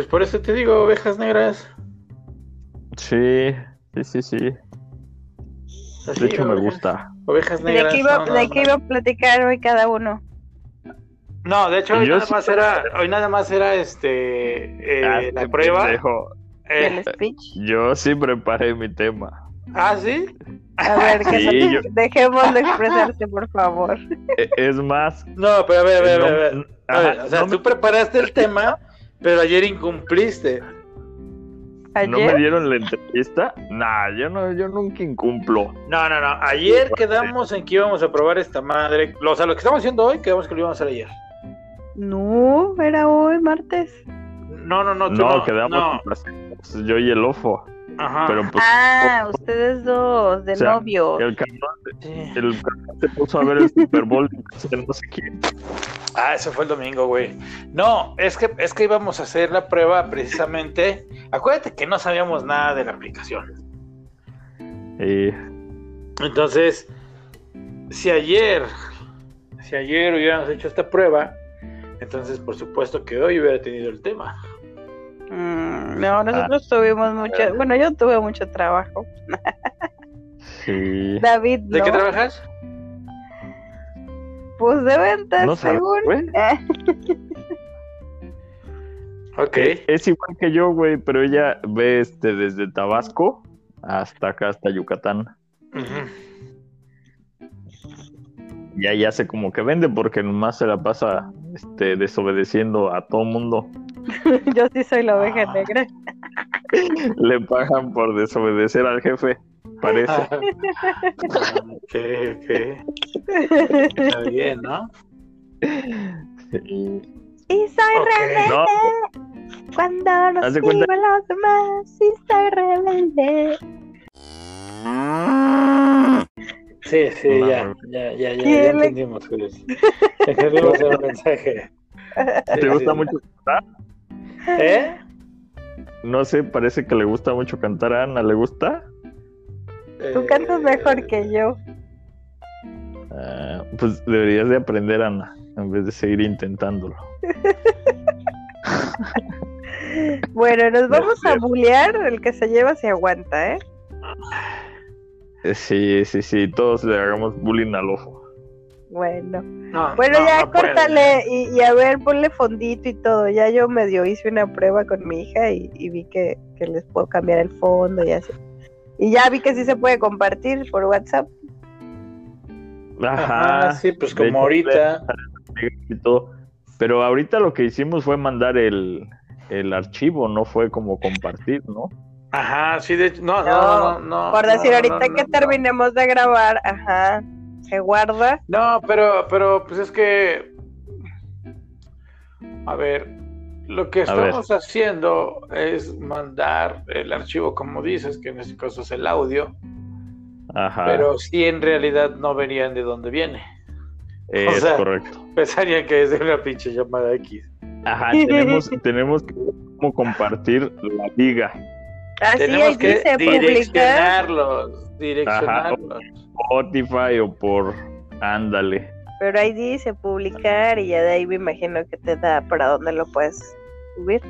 Pues por eso te digo, ovejas negras. Sí, sí, sí, sí. Así, De hecho, me gusta. Ovejas ¿De negras. qué, iba, no, no, de qué iba a platicar hoy cada uno? No, de hecho hoy Yo nada sí- más era, hoy nada más era este eh, Ah, la prueba. Eh, ¿El speech? Yo sí preparé mi tema. ah, sí. A ver, que Sí, yo- dejémoslo expresarse, por favor. E- Es más, No, pero a ver, a ver, a ver. a ver. A ver, ajá, o sea, no me- tú preparaste el tema, pero ayer incumpliste. ¿No me dieron la entrevista? Nah, yo no, yo nunca incumplo. No, no, no. Ayer quedamos en que íbamos a probar esta madre. O sea, lo que estamos haciendo hoy, quedamos que lo íbamos a hacer ayer. no, era hoy, martes. No, no, no, tú No, no. quedamos no. pues, yo y el ofo. Ajá. Pero pues Ah, ustedes dos, de O sea, novios. el cabrón, Sí. el se puso a ver el Super Bowl de no sé quién. Ah, eso fue el domingo, güey. No, es que, es que íbamos a hacer la prueba precisamente. Acuérdate que no sabíamos nada de la aplicación. Y Entonces, si ayer, si ayer hubiéramos hecho esta prueba, entonces por supuesto que hoy hubiera tenido el tema. Mm, no, nosotros tuvimos mucho, bueno, yo tuve mucho trabajo. sí. David, ¿De no. qué trabajas? Pues de ventas, No según. Eh, Ok. Es igual que yo, güey, pero ella ve este desde Tabasco hasta acá, hasta Yucatán. Ujú. Y ahí hace como que vende porque nomás se la pasa este, desobedeciendo a todo mundo. yo sí soy la oveja Ah. negra. Le pagan por desobedecer al jefe, parece. ok, ok. Está bien, ¿no? Sí. Y soy rebelde No, cuando de sigo cuenta- a los demás. Y soy rebelde. Sí, sí, No, ya, ya, ya, ya, ya ¿Quién le- entendimos, Julio. Entendimos el mensaje. Sí, ¿te gusta sí. mucho cantar? ¿Eh? No sé, parece que le gusta mucho cantar a Ana. ¿Le gusta? Tú cantas mejor que yo. Ah, pues deberías de aprender, Ana, en vez de seguir intentándolo. Bueno, nos vamos a bullear. El que se lleva se aguanta, ¿eh? Eh, Sí, sí, sí, todos le hagamos bullying al ojo. Bueno. No, Bueno, no, ya no córtale y, y a ver, ponle fondito y todo. Ya yo medio hice una prueba con mi hija y, y vi que, que les puedo cambiar el fondo y así. Y ya vi que sí se puede compartir por WhatsApp. Ajá, Ajá, sí, pues como ahorita. y todo. Pero ahorita lo que hicimos fue mandar el, el archivo, no fue como compartir, ¿no? Ajá, sí, de hecho, no, no, No, no, no. por decir, no, ahorita no, que no, terminemos de grabar, ajá, se guarda. No, pero, pero, pues es que. A ver, lo que A ver. estamos haciendo es mandar el archivo, como dices, que en este caso es el audio, Ajá, pero sí en realidad no verían de dónde viene. es o sea- correcto. Pensarían que es de una pinche llamada X. Ajá, tenemos, tenemos que ver cómo compartir la liga. Así ahí Tenemos que dice publicar. direccionarlos, direccionarlos. Spotify o por Ándale. Pero ahí dice publicar y ya de ahí me imagino que te da para dónde lo puedes subir.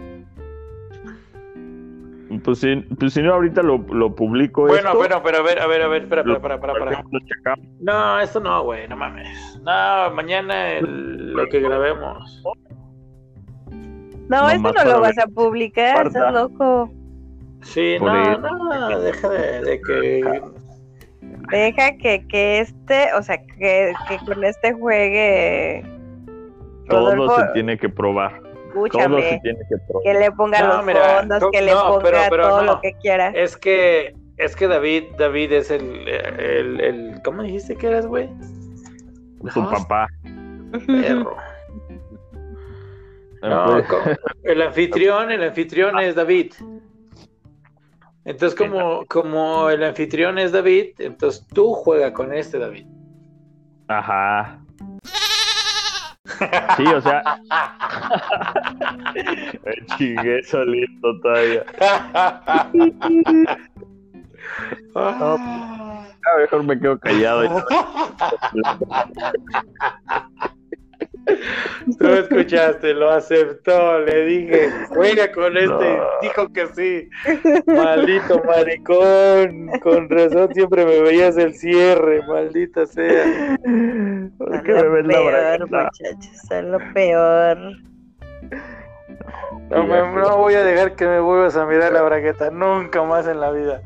Pues si, pues si no, ahorita lo, lo publico. Bueno, esto, bueno, pero a ver, a ver, a ver, espera, lo- espera, espera, espera. lo checamos. No, esto no, güey, no mames. No, mañana el- lo que grabemos. No, eso no para lo ver vas a publicar, estás loco. Sí, Por no, no, deja de, de que... Deja que, que este, o sea, que, que con este juegue Todo Rodolfo, se tiene que probar. Todo se escúchame, tiene que probar. que le ponga No, los mira, fondos, que le no, ponga pero- pero todo no. lo que quiera. Es que, es que David, David es el, el, el ¿cómo dijiste que eras, güey? Su papá. Perro. No, Pues, el anfitrión, el anfitrión es David. Entonces, como, como el anfitrión es David, entonces tú juega con este David. Ajá. Sí, o sea, me chingué solito todavía. Ah. A lo mejor me quedo callado. y- Tú escuchaste, lo aceptó, le dije, juega con este, No. dijo que sí. Maldito maricón, con razón siempre me veías el cierre, maldita sea. ¿Por qué me lo ves la peor, muchachos, son lo peor. No, me- no voy a dejar que me vuelvas a mirar la bragueta, nunca más en la vida.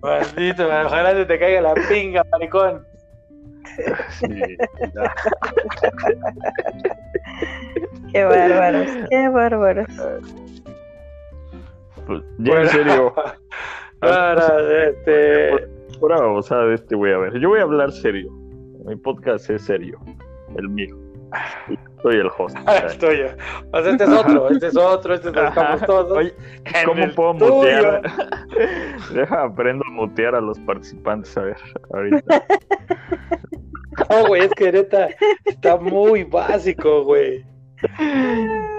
Maldito, ojalá se te caiga la pinga, maricón. Sí. Qué bárbaros, qué bárbaros. Pues, ya en serio, Ahora, este, pura babosada de este güey. A ver, yo voy a hablar serio. Mi podcast es serio, el mío. Soy el host. es tuyo. O sea, este es otro, este es otro, este es estamos todos. Oye, ¿cómo el puedo tuyo. mutear? Deja, aprendo a mutear a los participantes, a ver, ahorita. No, güey, es que neta está muy básico, güey.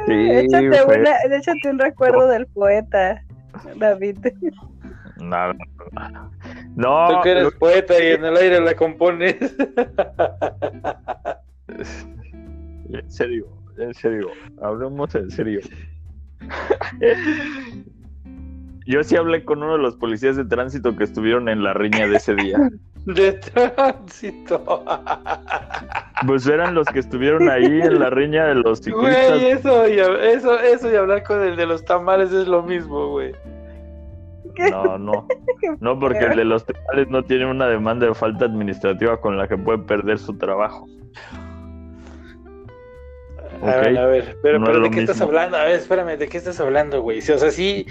Sí, échate, una, échate un recuerdo del poeta, David. Nada. No, Tú que eres lo- poeta y en el aire la compones. en serio, en serio, hablemos en serio. Yo sí hablé con uno de los policías de tránsito que estuvieron en la riña de ese día. De tránsito. Pues eran los que estuvieron ahí en la riña de los ciclistas. Güey, eso y, eso, eso y hablar con el de los tamales es lo mismo, güey. No, no. No, porque el de los tamales no tiene una demanda de falta administrativa con la que puede perder su trabajo. A ver, a ver, pero, No pero es ¿de qué estás hablando? A ver, espérame, ¿de qué estás hablando, güey? Sí, o sea, sí,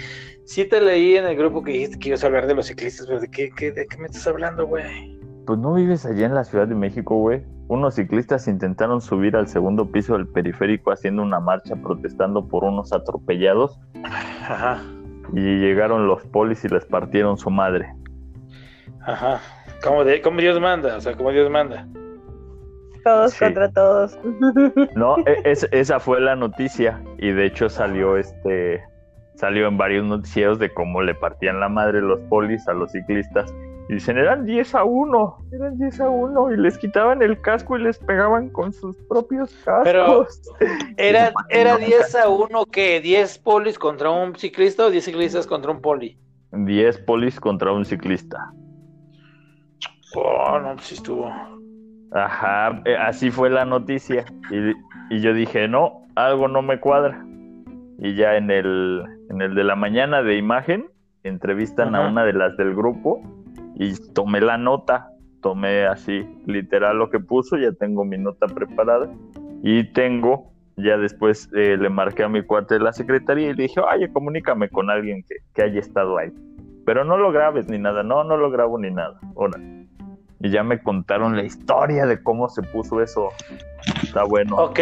sí te leí en el grupo que dijiste que ibas a hablar de los ciclistas, pero ¿de qué, qué- de qué me estás hablando, güey? Pues no vives allá en la Ciudad de México, güey. Unos ciclistas intentaron subir al segundo piso del periférico haciendo una marcha protestando por unos atropellados Ajá, y llegaron los polis y les partieron su madre. ajá. Como, de, como Dios manda, o sea, como Dios manda. Todos Sí. contra todos. No, e- es- esa fue la noticia y de hecho salió este salió en varios noticieros de cómo le partían la madre los polis a los ciclistas y dicen eran 10 a 1, eran 10 a 1 y les quitaban el casco y les pegaban con sus propios cascos. Pero, ¿Era, era 10 a 1 que 10 polis contra un ciclista o 10 ciclistas contra un poli? 10 polis contra un ciclista. Oh, no, pues sí estuvo. Ajá, eh, así fue la noticia. Y, y yo dije, no, algo no me cuadra. Y ya en el, en el de la mañana de imagen, entrevistan a una de las del grupo y tomé la nota. Tomé así, literal lo que puso, ya tengo mi nota preparada. Y tengo, ya después eh, le marqué a mi cuate de la secretaría y le dije, oye, comunícame con alguien que, que haya estado ahí. Pero no lo grabes ni nada, no, no lo grabo ni nada. Ahora. Y ya me contaron la historia de cómo se puso eso. Está bueno. Ok,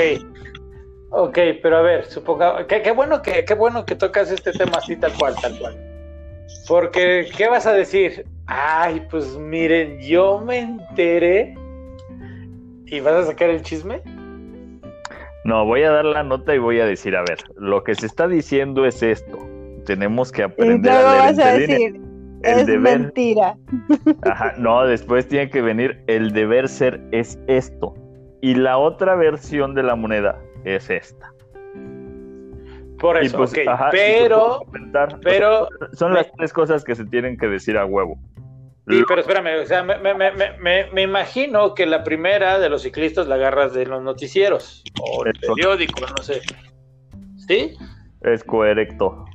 ok, pero a ver, suponga, qué, qué bueno que, qué bueno que tocas este tema así tal cual, tal cual. Porque, ¿qué vas a decir? Ay, pues miren, yo me enteré. ¿Y vas a sacar el chisme? No, voy a dar la nota y voy a decir, a ver, lo que se está diciendo es esto. Tenemos que aprender a leer vas a entre líneas. El es deber, mentira. ajá, no, después tiene que venir el deber ser es esto. Y la otra versión de la moneda es esta. Por Y eso, pues, ok. ajá, pero, pues, pero- o sea, son las tres cosas que se tienen que decir a huevo. sí, pero espérame, o sea, me, me- me- me- me imagino que la primera de los ciclistas la agarras de los noticieros o el periódico, no sé. ¿Sí? Es correcto.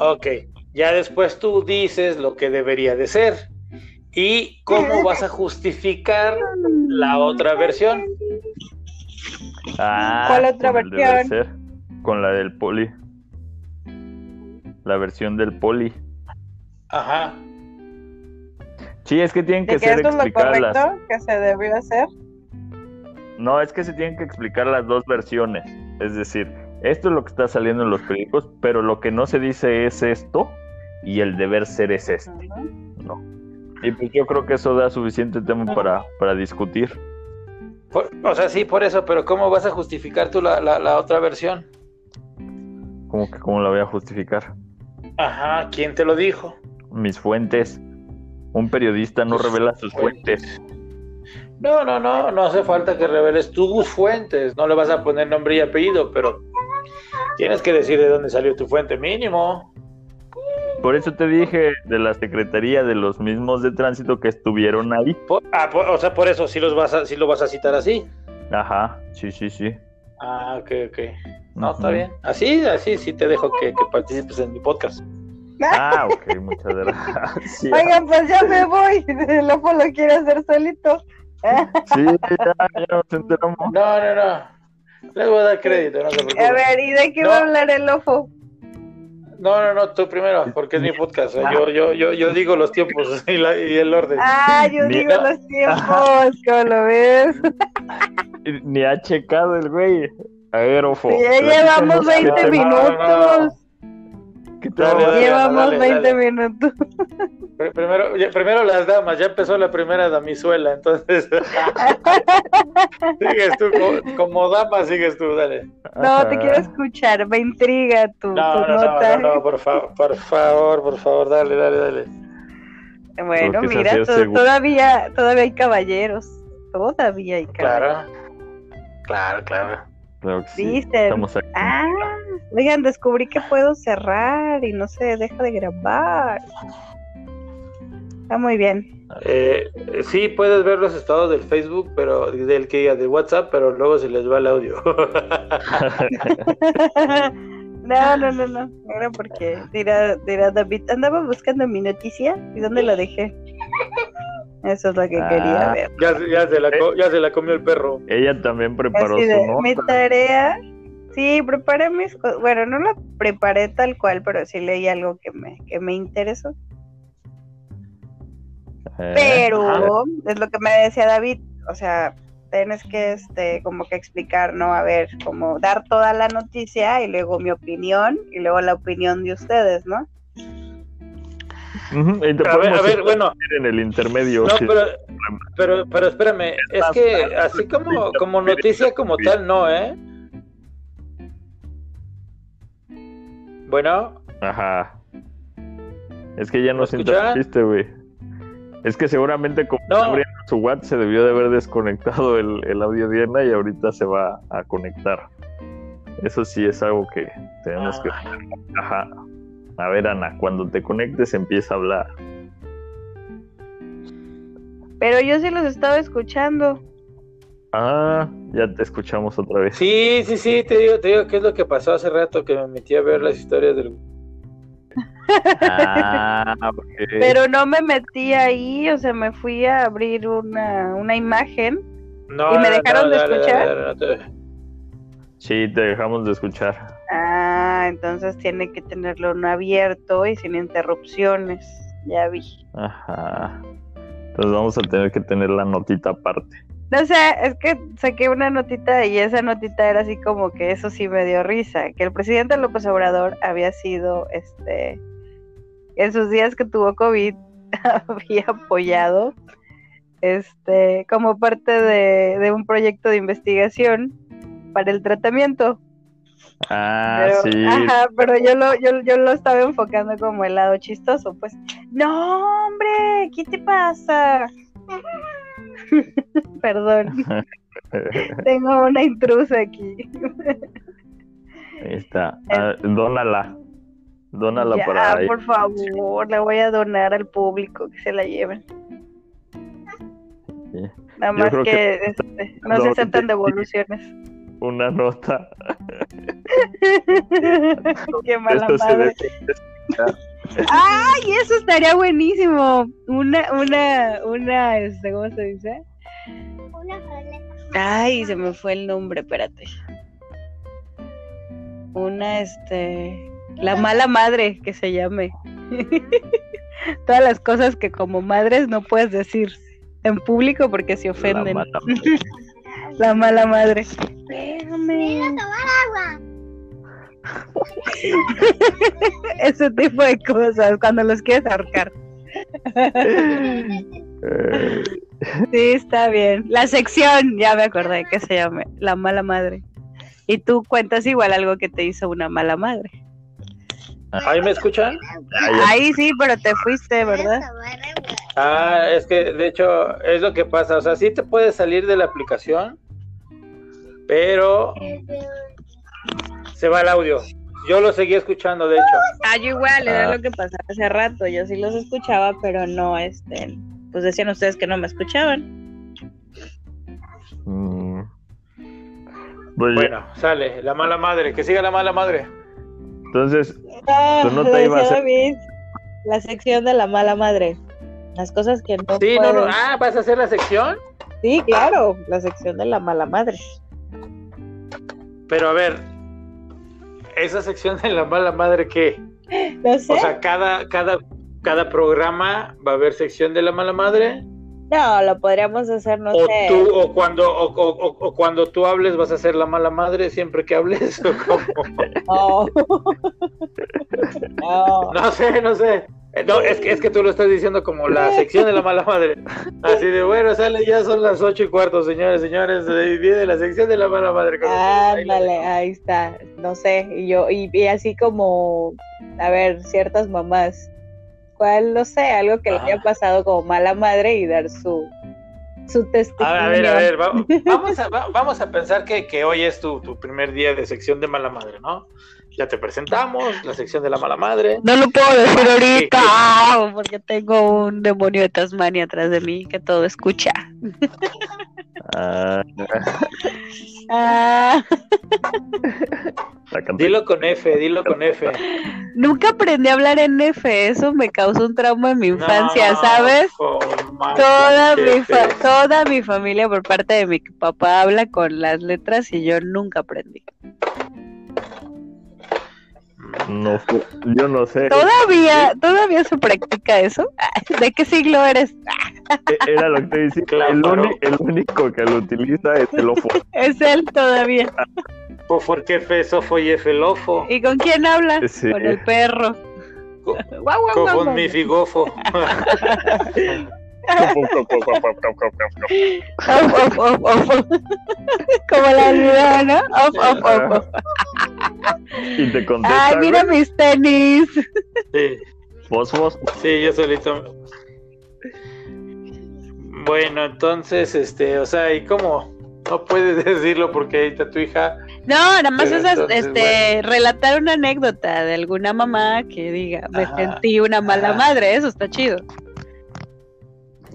Ok, ya después tú dices lo que debería de ser. ¿Y cómo vas a justificar la otra versión? Ah, ¿Cuál otra con versión? ser, Con la del poli. La versión del poli. Ajá. Sí, es que tienen que ¿De que ser es lo explicadas. correcto que se debió hacer? No, es que se tienen que explicar las dos versiones. Es decir, esto es lo que está saliendo en los periódicos, pero lo que no se dice es esto y el deber ser es este. No. Y pues yo creo que eso da suficiente tema para, para discutir. Por- o sea, sí, por eso, pero ¿cómo vas a justificar tú la, la- la otra versión? ¿Cómo que cómo la voy a justificar? Ajá, ¿quién te lo dijo? Mis fuentes. Un periodista no revela sus fuentes. No, no, no, no hace falta que reveles tus fuentes. No le vas a poner nombre y apellido, pero tienes que decir de dónde salió tu fuente mínimo. Por eso te dije de la Secretaría de los mismos de tránsito que estuvieron ahí. Por- ah, por- o sea, por eso sí, los vas a, sí lo vas a citar así. Ajá, sí, sí, sí. Ah, ok, ok. No, está bien. Así, así sí te dejo que, que participes en mi podcast. Ah, ok, muchas gracias. Oigan, pues ya me voy. El Lofo lo quiere hacer solito. Sí, ya, ya nos enteramos. No, no, no. Le voy a dar crédito, no se. A ver, ¿y de qué No. va a hablar el Lofo? No, no, no, tú primero, porque es mi podcast. Yo, yo, yo, yo digo los tiempos y, la- y el orden. Ah, yo Ni- digo los tiempos, ¿cómo lo ves? Ni ha checado el güey. A ver, Ofo. Ya llevamos platícanos qué 20 te- minutos. Dale, dale. Llevamos dale, 20 dale. minutos. Pr- Primero, ya- primero las damas, ya empezó la primera damizuela, entonces. sigues tú, como, como dama, sigues tú, dale. No, te quiero escuchar, me intriga tu, No, tu no, no, nota. no, no, por favor, por favor, por favor, dale, dale, dale. Bueno, Porque mira, to- todavía, todavía hay caballeros. Todavía hay caballeros. Claro, claro, claro. Claro que sí. Dicen. Estamos aquí. Ah, oigan, descubrí que puedo cerrar y no se deja de grabar. Está muy bien. Eh, sí, puedes ver los estados del Facebook, pero del que diga de WhatsApp, pero luego se les va el audio. no, no, no, no. Era porque dirá, dirá David, andaba buscando mi noticia y dónde la dejé. Eso es lo que quería Ah. ver. ya, se- ya, se la, ya se la comió el perro. Ella también preparó Así su de, nota. mi tarea. Sí, preparé mis cosas. Bueno, no la preparé tal cual, pero sí leí algo que me, que me interesó. Eh, Pero es lo que me decía David, o sea, tienes que este como que explicar, ¿no? A ver, como dar toda la noticia y luego mi opinión y luego la opinión de ustedes, ¿no? A ver, podemos a ver, bueno, en el intermedio. no, pero, pero, pero espérame, es que así como, como noticia como tal, no, ¿eh? Bueno, Ajá. Es que ya ¿Me nos interrumpiste, güey. Es que seguramente como No. abriendo su WhatsApp se debió de haber desconectado el, el audio de Diana y ahorita se va a conectar. Eso sí es algo que tenemos que... Ajá. A ver, Ana, cuando te conectes empieza a hablar. Pero yo sí los estaba escuchando. Ah, ya te escuchamos otra vez. sí, sí, sí, te digo, te digo qué es lo que pasó hace rato que me metí a ver las historias del... Ah. Pero no me metí ahí, o sea, me fui a abrir una, una imagen. No, ¿Y me no, dejaron no, de dale, escuchar? dale, dale, no te- Sí, te dejamos de escuchar. Ah, entonces tiene que tenerlo no abierto y sin interrupciones. Ya vi. Ajá. Entonces vamos a tener que tener la notita aparte. No sé, es que saqué una notita y esa notita era así como que eso sí me dio risa, que el presidente López Obrador había sido, este, en sus días que tuvo COVID, había apoyado, este, como parte de, de un proyecto de investigación para el tratamiento. Ah, Pero, sí. ajá, pero yo lo, yo, yo lo estaba enfocando como el lado chistoso, pues, no, hombre, ¿qué te pasa? Perdón. Tengo una intrusa aquí. Ahí está. Ah, dónala. Dónala Ya, para ahí. por favor, la voy a donar al público que se la lleven. Sí. Nada más que, que- este, no se aceptan devoluciones. Una nota. Qué mala Esto madre. ¡Ay, eso estaría buenísimo! Una, una, una, este, ¿cómo se dice? Una. Ay, se me fue el nombre, espérate. Una, este, la mala madre que se llame. Todas las cosas que como madres no puedes decir en público porque se La ofenden. mala- La mala madre. Espérame. tomar agua. Ese tipo de cosas cuando los quieres ahorcar. Sí, está bien. La sección, ya me acordé que se llame La mala madre. Y tú cuentas igual algo que te hizo una mala madre. ¿Ahí me escuchan? ah, Ahí sí, pero te fuiste, ¿verdad? Ah, es que de hecho es lo que pasa. O sea, sí te puedes salir de la aplicación, pero se va el audio. Yo lo seguí escuchando, de hecho. Ah, yo igual, era Ah. lo que pasaba hace rato. Yo sí los escuchaba, pero no, este, pues decían ustedes que no me escuchaban. Mm. Pues ya, Bueno, sale, la mala madre, que siga la mala madre. entonces, Ah, Tu nota iba a David, la sección de la mala madre. Las cosas que no Sí, no, no. Ah, ¿vas a hacer la sección? Sí, claro, la sección de la mala madre. Pero a ver, esa sección de la mala madre, ¿qué? No sé. O sea, cada, cada, cada programa va a haber sección de la mala madre. no, lo podríamos hacer, no o sé. tú, o cuando, o, o- o- o cuando tú hables vas a ser la mala madre siempre que hables. ¿o cómo? No. no. No sé, no sé. Eh, No, es que, es que tú lo estás diciendo como la sección de la mala madre. Así de bueno, sale, ya son las ocho y cuarto, señores, señores. eh, Viene la sección de la mala madre. Ándale, dejo. ahí está. No sé, y yo, y, y así como, a ver, ciertas mamás. ¿Cuál, no sé, algo que le Ah. haya pasado como mala madre y dar su, su testimonio? A ver, a ver, va- vamos a, va- vamos a pensar que, que hoy es tu, tu primer día de sección de mala madre, ¿no? Ya te presentamos, la sección de la mala madre. No lo puedo decir ahorita, porque tengo un demonio de Tasmania atrás de mí que todo escucha. ah, Ah. Dilo con F, dilo con F. nunca aprendí a hablar en F, eso me causó un trauma en mi infancia, No, ¿sabes? Toda mi, fa- toda mi familia por parte de mi papá habla con las letras y yo nunca aprendí. No, fu- yo no sé. ¿Todavía, ¿Todavía se practica eso? ¿De qué siglo eres? E- Era lo que te decía. Claro. El, uni- el único que lo utiliza es el ofo. Es él todavía. ¿Por qué F, Sofo y F, Lofo? ¿Y con quién habla? Sí. Con el perro. Co- Guau, guau, guau, Con guau. mi figofo. Como la vida, ¿no? Of, of, of, of. Y te contesta, Ay, mira güey, mis tenis. Sí, fosfos. sí, yo solito. Bueno, entonces, este, o sea, ¿y cómo? No puedes decirlo porque ahí está tu hija. No, nada más es este, relatar una anécdota de alguna mamá que diga, me Ajá, sentí una mala ajá. madre, eso está chido.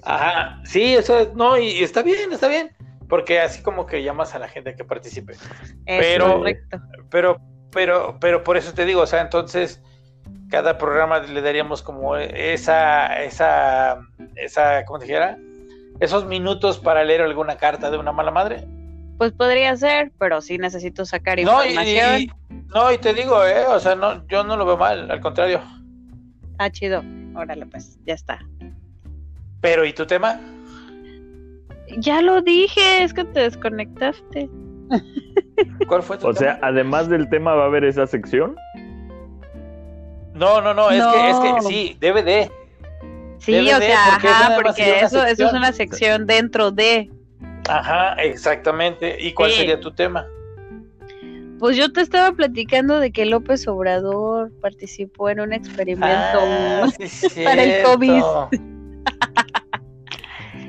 Ajá, sí, eso, no, y, y está bien, está bien. Porque así como que llamas a la gente que participe. Es Pero- correcto. Pero, pero, pero por eso te digo, o sea, entonces cada programa le daríamos como esa, esa, esa, ¿cómo te dijera? Esos minutos para leer alguna carta de una mala madre. Pues podría ser, pero sí necesito sacar No, y, información. y- no, y te digo, eh, o sea, no, yo no lo veo mal, al contrario. Ah, chido. Órale, pues, ya está. Pero, ¿y tu tema? Ya lo dije, es que te desconectaste. ¿Cuál fue tu O sea, además del tema va a haber esa sección. No, no, no, es que, es que sí, debe de. Sí, o sea, porque es ajá, porque una eso, eso es sección. una sección dentro de. Ajá, exactamente. ¿Y cuál Sí. sería tu tema? Pues yo te estaba platicando de que López Obrador participó en un experimento. Ah, sí, para el. COVID.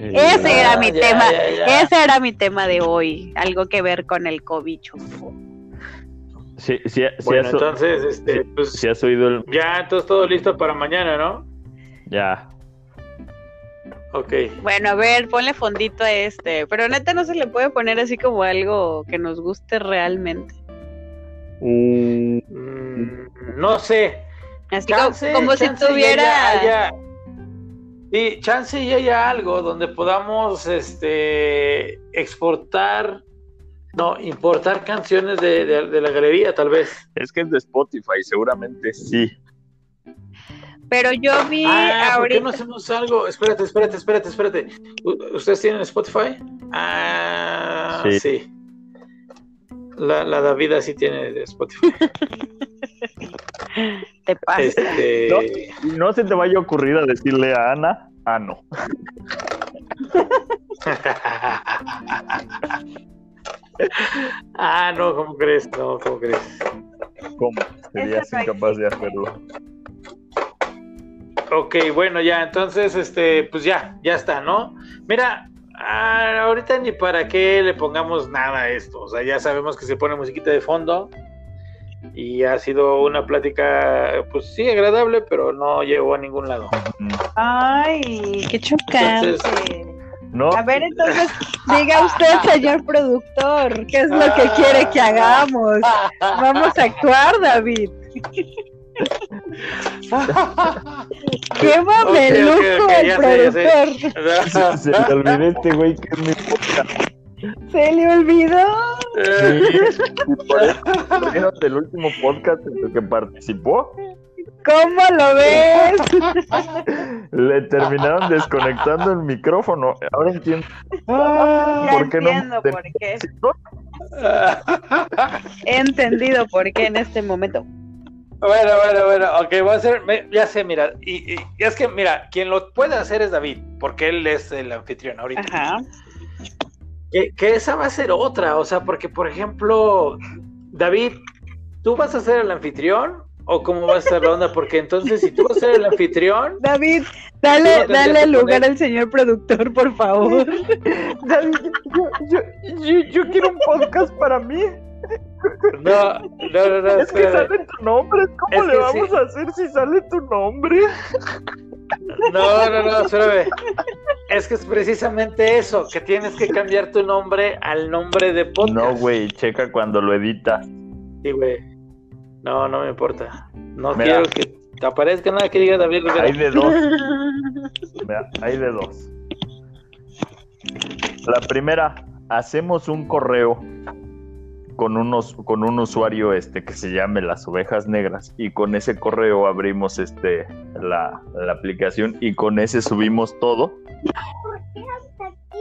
Ese era mi ya, tema. ya, ya. Ese era mi tema de hoy, algo que ver con el COVID. Sí, sí, sí Bueno, has, entonces, este, sí, pues, sí has oído el. ya, entonces todo listo para mañana, ¿no? Ya. Ok. Bueno, a ver, ponle fondito a este, pero neta no se le puede poner así como algo que nos guste realmente. Uh, Mm, no sé. Así como, Chance, como si chance tuviera... Sí, chance y haya algo donde podamos este exportar, no, importar canciones de, de- de la galería, tal vez. es que es de Spotify, seguramente sí. Pero yo vi Ah, ¿por qué ahorita... no hacemos algo? Espérate, espérate, espérate, espérate. ¿Ustedes tienen Spotify? Ah, Sí. sí. La, la Davida sí tiene de Spotify. Te pasa. Este, No. No se te vaya a ocurrir a decirle a Ana, ah, no. ah, no, ¿cómo crees? No, ¿cómo crees? ¿Cómo? Serías incapaz de hacerlo. Ok, bueno, ya, entonces, este, pues ya, ya está, ¿no? Mira, ah, ahorita ni para qué le pongamos nada a esto, o sea, ya sabemos que se pone musiquita de fondo y ha sido una plática, pues sí, agradable, pero no llegó a ningún lado. Ay, qué chocante. No, A ver, entonces, diga usted, señor productor, ¿qué es lo que quiere que hagamos? Vamos a actuar, David. ¡Qué mameluco ok, ok, el ya sé, ya productor! se me olvidó este güey que es mi podcast. Se le olvidó. Sí, por eso del último podcast en el que participó. ¿Cómo lo ves? Le terminaron desconectando el micrófono. Ahora entiendo Ya por qué no. entiendo por qué. He entendido por qué en este momento. Bueno, bueno, bueno, ok, voy a hacer, me- ya sé, mira, y, es que, mira, quien lo puede hacer es David, porque él es el anfitrión ahorita. Ajá. Que, que esa va a ser otra, o sea, porque, por ejemplo, David, ¿tú vas a ser el anfitrión o cómo va a ser la onda? Porque entonces, si tú vas a ser el anfitrión, David, dale, no dale lugar poner- al señor productor, por favor. David, yo, yo, yo, yo quiero un podcast para mí. No, no, no, no, Es que sale tu nombre. ¿Cómo Es le vamos sí. a hacer si sale tu nombre? no, no, no, espérame. Es que es precisamente eso, que tienes que cambiar tu nombre al nombre de podcast. No, güey, checa cuando lo edita. Sí, güey. No, no me importa. No Mira. quiero que te aparezca nada que diga David Rivera. Hay de dos. Mira, hay de dos. La primera, hacemos un correo con unos con un usuario este que se llame las ovejas negras y con ese correo abrimos este la, la aplicación y con ese subimos todo.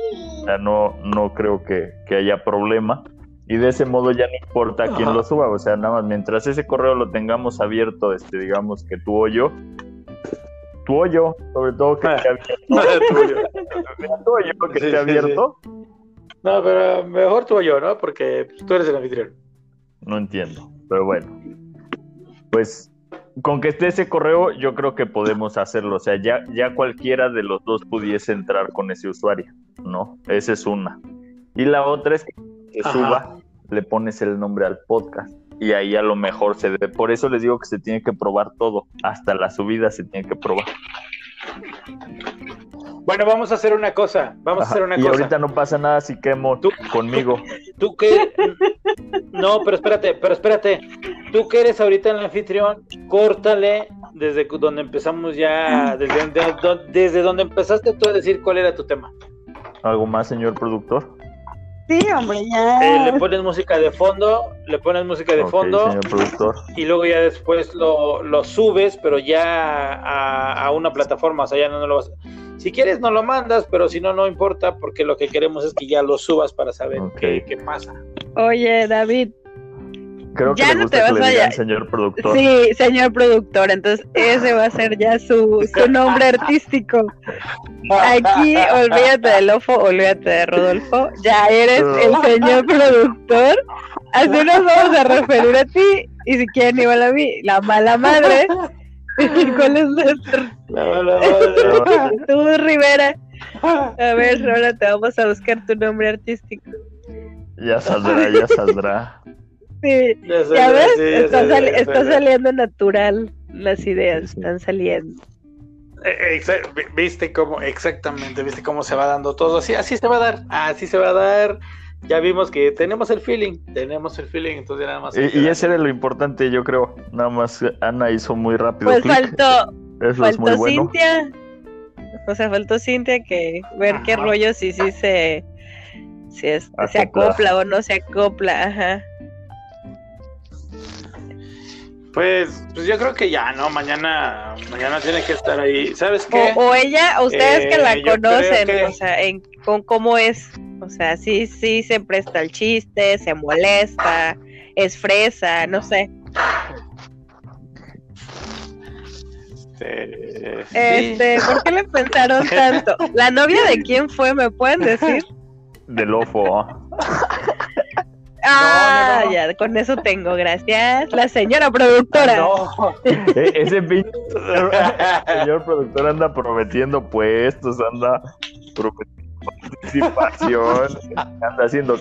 O sea, no, no creo que, que haya problema. Y de ese modo ya no importa quién lo suba. O sea, nada más mientras ese correo lo tengamos abierto, este, digamos que tú o yo, tú o yo, sobre todo que esté abierto, tú o yo que esté abierto, No, pero mejor tú o yo, ¿no? Porque tú eres el anfitrión. no entiendo. Pero bueno, pues con que esté ese correo, yo creo que podemos hacerlo. O sea, ya, ya cualquiera de los dos pudiese entrar con ese usuario, ¿no? Esa es una. Y la otra es que Ajá. suba, le pones el nombre al podcast. Y ahí a lo mejor se debe. Por eso les digo que se tiene que probar todo. Hasta la subida se tiene que probar. Bueno, vamos a hacer una cosa. Vamos a hacer una y cosa. ahorita no pasa nada si quemo Tú- conmigo. Tú que. No, pero espérate, pero espérate. Tú que eres ahorita el anfitrión, córtale desde donde empezamos ya. Desde, de- desde donde empezaste tú a decir cuál era tu tema. ¿Algo más, señor productor? Sí, hombre, Eh, ya. le pones música de fondo, le pones música de fondo. señor productor. y luego ya después lo, lo subes, pero ya a, a una plataforma, o sea, ya no, no lo vas Si quieres no lo mandas, pero si no, no importa, porque lo que queremos es que ya lo subas para saber qué, qué pasa. Oye, David. Creo que Ya le no gusta te que vas le a digan hallar. señor productor. Sí, señor productor. Entonces, ese va a ser ya su, su nombre artístico. Aquí, olvídate de Lofo, olvídate de Rodolfo. Ya eres el señor productor. Así nos vamos a referir a ti. Y si quieren, igual a mí, la mala madre. ¿Cuál es nuestro? La- la madre. Tú, Rivera. A ver, ahora te vamos a buscar tu nombre artístico. Ya saldrá, ya saldrá. Sí, Ya ves, sí, ya está, saliendo natural. Las ideas están saliendo. Vi- Viste cómo, exactamente, viste cómo se va dando todo. Así, así se va a dar, así se va a dar. Ya vimos que tenemos el feeling, tenemos el feeling, entonces nada más. Y, y ese era lo importante, yo creo. Nada más Ana hizo muy rápido. Pues faltó, Eso es muy faltó bueno. Cintia. O sea, faltó Cintia que ver qué rollo si sí se, si es- se Acopla. acopla o no se acopla. Ajá. Pues, pues yo creo que ya, ¿no? Mañana, mañana tiene que estar ahí. ¿Sabes qué? O, o ella, ustedes que la Eh, conocen, que- o sea, en, con cómo es. O sea, sí, sí se presta el chiste, se molesta, es fresa, no sé. Este, sí. Este, ¿por qué le pensaron tanto? ¿La novia de quién fue? ¿Me pueden decir? Del ofo. Ah, no, no. ya, con eso tengo, gracias. La señora productora. No. Eh, ese pinche señor, productor anda prometiendo puestos, anda prometiendo participación, anda haciendo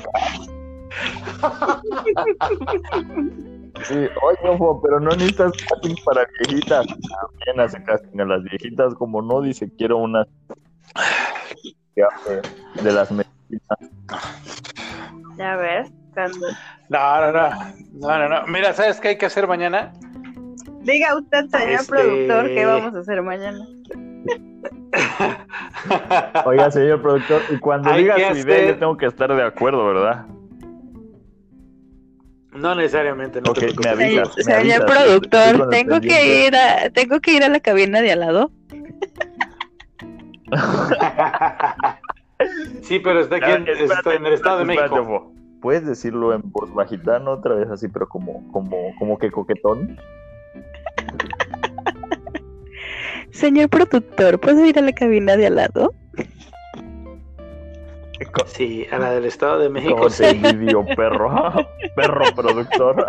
Sí, oye, ojo, pero no necesitas casting para viejitas. También hace casting a las viejitas, como no dice, quiero una que hable de las medicinas. Ya ves, No, no, no. No, no, no. Mira, ¿sabes qué hay que hacer mañana? Diga usted, señor Este- productor, ¿qué vamos a hacer mañana? Oiga, señor productor, y cuando Hay diga su idea, yo tengo que estar de acuerdo, ¿verdad? No necesariamente, no Ok, te me avisas. Señor, me señor avisas, estoy productor, tengo que ir a, tengo que ir a la cabina de al lado. Sí, pero está aquí en, espérate, está en el Estado de espérate, México. Puedes decirlo en voz bajita, no otra vez así, pero como, como, como que coquetón. Señor productor, ¿puedo ir a la cabina de al lado? Sí, a la del Estado de México. Como sí. te envidio, perro. perro productor.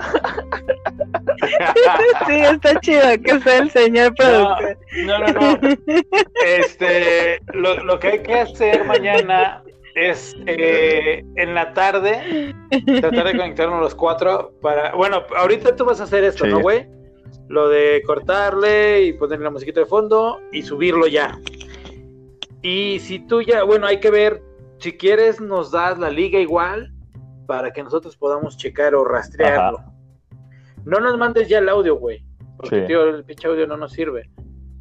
Sí, está chido que sea el señor productor. No, no, no. Este, lo, lo que hay que hacer mañana es eh, en la tarde tratar de conectarnos los cuatro para. Bueno, ahorita tú vas a hacer esto, Sí. ¿no, güey? Lo de cortarle y ponerle la musiquita de fondo y subirlo ya. Y si tú ya, bueno, hay que ver, si quieres nos das la liga igual para que nosotros podamos checar o rastrearlo. No nos mandes ya el audio, güey. Porque, Sí. tío, el pinche audio no nos sirve.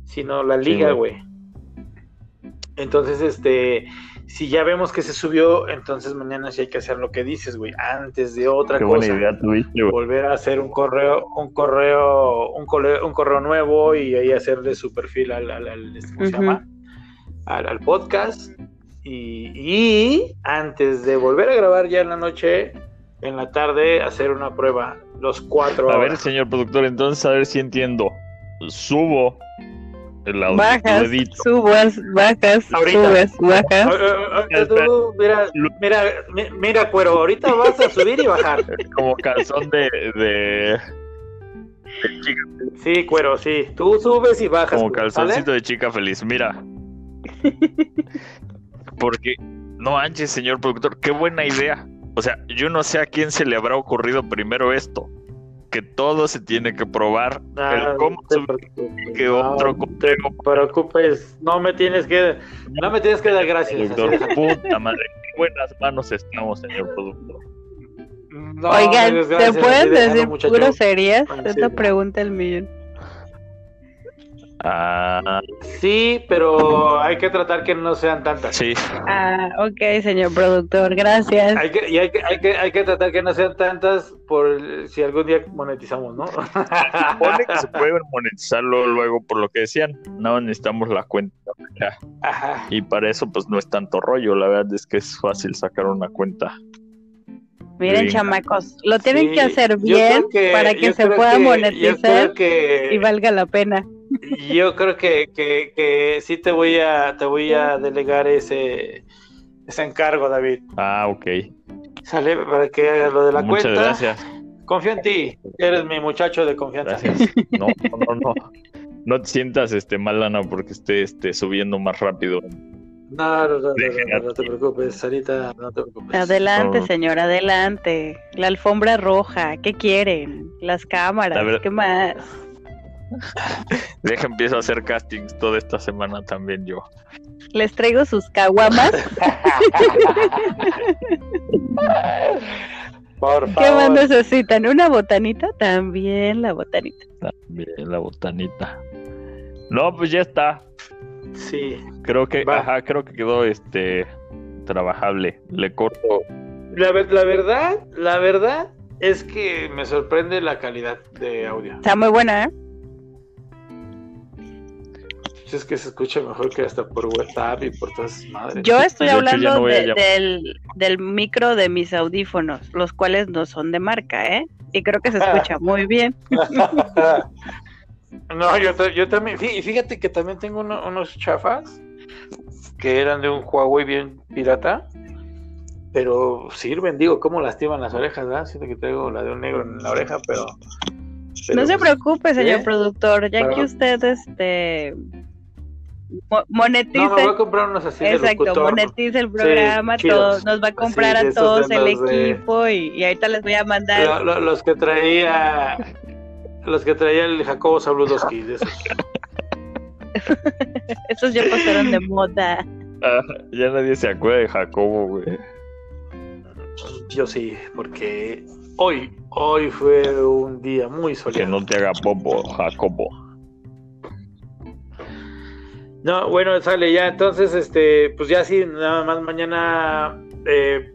Sino la Sí, liga, güey. güey. Entonces, este, si ya vemos que se subió, entonces mañana sí hay que hacer lo que dices, güey. Antes de otra Qué cosa. buena idea tuviste, güey. Volver a hacer un correo, un correo, un correo, un correo nuevo y ahí hacerle su perfil al, al, al- este, ¿cómo se llama? Al, al podcast. Y, y antes de volver a grabar ya en la noche, en la tarde, hacer una prueba. Los cuatro. A ahora. ver, señor productor, entonces a ver si entiendo. Subo el audio, Bajas, subas, bajas, Ahorita. subes, bajas. Tú, mira, mira, mi- mira, cuero, ahorita vas a subir y bajar. Como calzón de, de, de chica, Sí, cuero, sí. Tú subes y bajas. como calzoncito de chica feliz. Mira. Porque, no manches, señor productor, qué buena idea. O sea, yo no sé a quién se le habrá ocurrido primero esto. Que todo se tiene que probar. Ah, el cómo no subir, que no otro te preocupes, no me tienes que, no me tienes que dar gracias. déjalo. Puta madre, qué buenas manos estamos, señor productor. No, Oigan, ¿te pueden decir groserías? Esta pregunta el millón. Ah, Sí, pero hay que tratar que no sean tantas. sí. Ah, ok, señor productor, gracias. Hay que, y hay que, hay que, hay que tratar que no sean tantas por si algún día monetizamos, ¿no? Supone que se puede monetizarlo luego por lo que decían. No necesitamos la cuenta. Ajá. Y para eso, pues no es tanto rollo. La verdad es que es fácil sacar una cuenta. Miren, chamacos, lo tienen Sí, que hacer bien que- para que se pueda que- monetizar que- y valga la pena. Yo creo que, que, que sí te voy a te voy a delegar ese ese encargo, David. Ah, ok. Sale para que hagas lo de la Muchas cuenta. gracias. Confío en ti. Eres mi muchacho de confianza. Gracias. No, no, no, no. No te sientas este mal, Ana, porque esté este, subiendo más rápido. No, no, no, no, no, no te preocupes, Sarita, no te preocupes. Adelante, No. señor, adelante. La alfombra roja, ¿qué quieren? Las La cámaras, ¿qué más? Deja, empiezo a hacer castings toda esta semana también yo. Les traigo sus caguamas. Por ¿Qué más favor. necesitan? ¿Una botanita? También la botanita. También la botanita. No, pues ya está. Sí. Creo que, Va. ajá, creo que quedó este trabajable. Le corto. La, ver- la verdad, la verdad es que me sorprende la calidad de audio. Está muy buena, ¿eh? Es que se escucha mejor que hasta por WhatsApp y por todas esas madres. Yo estoy De hecho, ya hablando no de- del, del micro de mis audífonos, los cuales no son de marca, ¿eh? Y creo que se escucha muy bien. no, yo, yo también, fí- fíjate que también tengo uno- unos chafas que eran de un Huawei bien pirata pero sirven, digo, cómo lastiman las orejas, ¿verdad? Siento que traigo la de un negro en la oreja, pero... pero, no se pues, preocupe, señor ¿eh? productor, ya que usted este mo- monetice, No, me voy a comprar unos así de exacto, locutor. monetice el programa, todos, nos va a comprar de a todos de el de- equipo y, y ahorita les voy a mandar Lo- lo- los que traía... Los que traía el Jacobo Sabludowski, de esos. Esos ya pasaron de moda. Ah, ya nadie se acuerda de Jacobo, güey. Yo sí, porque hoy, hoy fue un día muy Que soleado. no te haga popo, Jacobo. No, bueno, sale ya. Entonces, este, pues ya sí, nada más mañana. eh,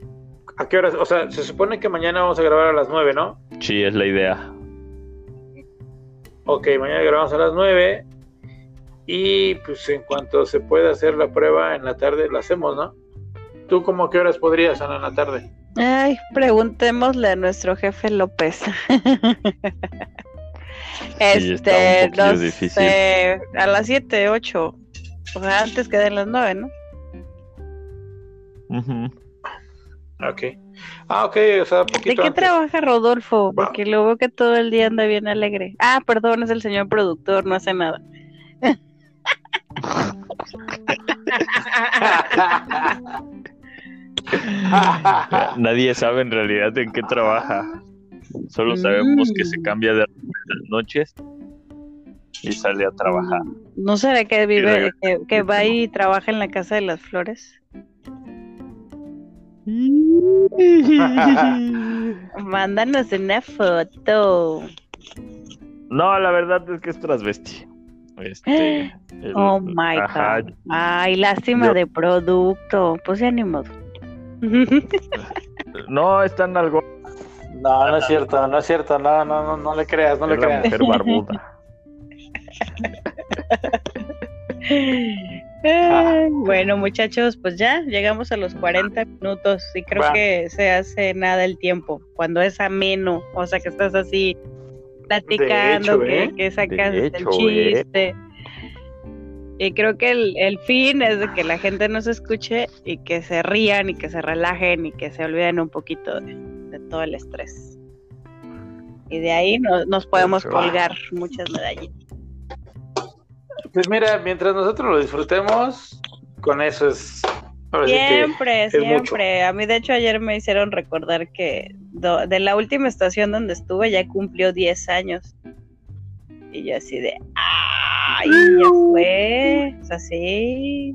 ¿A qué horas? O sea, se supone que mañana vamos a grabar a las 9, ¿no? Sí, es la idea. Ok, mañana grabamos a las 9. Y pues en cuanto se pueda hacer la prueba en la tarde, la hacemos, ¿no? ¿Tú como qué horas podrías, Ana, en la tarde? Ay, preguntémosle a nuestro jefe López. Sí, está un este, los, difícil. eh, a las 7, 8. O sea, antes que den las 9, ¿no? Ujú. Ok. Ah, ok, o sea, ¿De poquito qué antes. trabaja Rodolfo? Porque lo veo que todo el día anda bien alegre. Ah, perdón, es el señor productor, no hace nada. Nadie sabe en realidad en qué trabaja. Solo sabemos que se Mm. cambia de las noches y sale a trabajar. ¿No será que vive, que, que va y trabaja en la Casa de las Flores? Mándanos una foto. No, la verdad es que es transvesti. Este, el- Oh my ajá, god. Ay, lástima Yo- de producto. Pues ya ni modo. No, están algo. No, no es cierto, no es cierto, no, no, no, no le creas, no le creas. mujer barbuda. Ay, bueno, muchachos, pues ya llegamos a los 40 minutos y creo que se hace nada el tiempo cuando es ameno, o sea que estás así platicando, hecho, ¿eh? que sacas el ¿eh? chiste. Y creo que el, el fin es de que la gente nos escuche y que se rían y que se relajen y que se olviden un poquito de, de todo el estrés. Y de ahí no- nos podemos colgar muchas medallitas. Pues mira, mientras nosotros lo disfrutemos, con eso es. Siempre, mucho. siempre. A mí, de hecho, ayer me hicieron recordar que do- de la última estación donde estuve ya cumplió 10 años. Y yo así de, ¡ay! Ya fue. O sea, sí.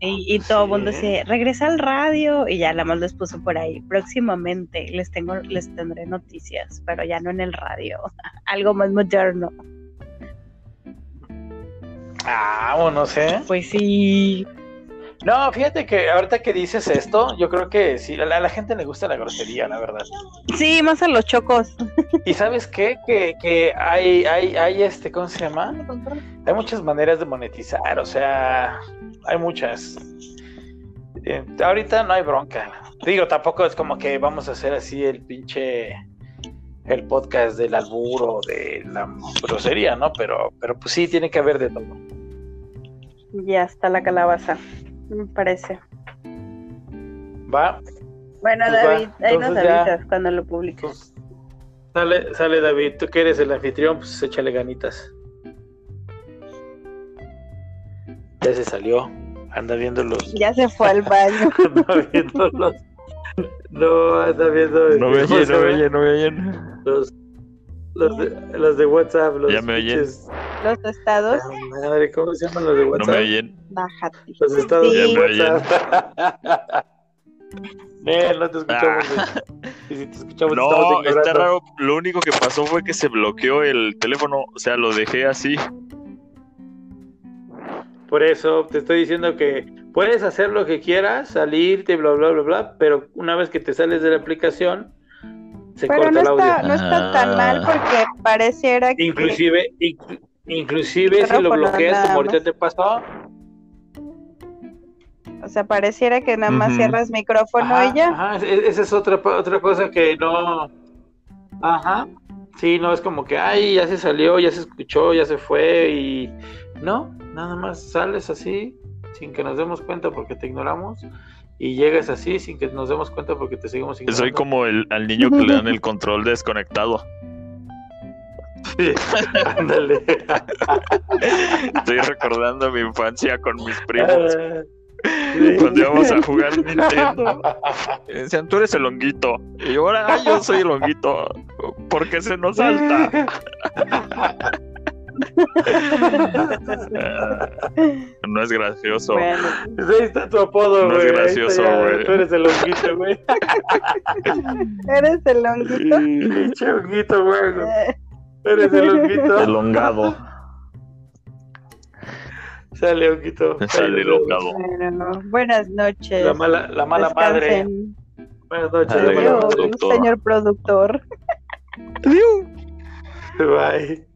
Y, y todo el mundo así, regresa al radio. Y ya la más les puso por ahí. Próximamente les tengo, les tendré noticias, pero ya no en el radio. Algo más moderno. Ah, bueno, no sé. Pues sí. No, fíjate que ahorita que dices esto, yo creo que sí, a la, a la gente le gusta la grosería, la verdad. Sí, más a los chocos. ¿Y sabes qué? Que, que hay, hay, hay este, ¿cómo se llama? Hay muchas maneras de monetizar, o sea, hay muchas. Eh, ahorita no hay bronca. Digo, tampoco es como que vamos a hacer así el pinche el podcast del albur o de la grosería, ¿no? Pero, pero pues sí, tiene que haber de todo. Ya está la calabaza, me parece. ¿Va? Bueno, Pues va, David, ahí nos ya. avisas cuando lo publiques. Pues, sale, sale David, tú que eres el anfitrión, pues échale ganitas. Ya se salió, anda viendo los, Ya se fue al baño. anda viendo los, no, anda viendo, No me ¿cómo oyen, no me oyen, no me oyen. los, los de, los de WhatsApp, los ¿Ya me oyen? Los estados, Ah, madre, ¿cómo se llaman los de No WhatsApp? me oyen. bájate. Los estados Sí. de Ya me oyen. WhatsApp. Nel, no te escuchamos. güey. Y si te escuchamos, te No, está raro. Lo único que pasó fue que se bloqueó el teléfono. O sea, lo dejé así. Por eso te estoy diciendo que puedes hacer lo que quieras, salirte, bla, bla, bla, bla, pero una vez que te sales de la aplicación, se Pero corta no el audio. está, no está tan mal porque pareciera que Inclusive, inclu- inclusive si lo bloqueas, como ahorita te pasó, o sea, pareciera que nada más cierras micrófono ajá, y ya. ajá, esa es otra, otra cosa que no, ajá, sí, no es como que, ay, ya se salió, ya se escuchó, ya se fue y no, nada más sales así, sin que nos demos cuenta porque te ignoramos y llegas así sin que nos demos cuenta porque te seguimos ignorando. Soy como el, al niño que le dan el control desconectado. Sí, ándale. Estoy recordando mi infancia con mis primos. Sí. Cuando íbamos a jugar Nintendo. Y decían, tú eres el honguito. Y ahora, "Ay, yo soy el honguito. Porque se nos salta. No es gracioso. Bueno, ahí está tu apodo, No güey. es ahí está gracioso, güey. Tú eres el honguito, güey. eres el honguito. Pinche honguito, güey. Eres el honguito. Elongado. Sale, honguito. Sale elongado. Bueno, buenas noches. La mala, la mala madre. Buenas noches, Adiós, señor productor. Bye.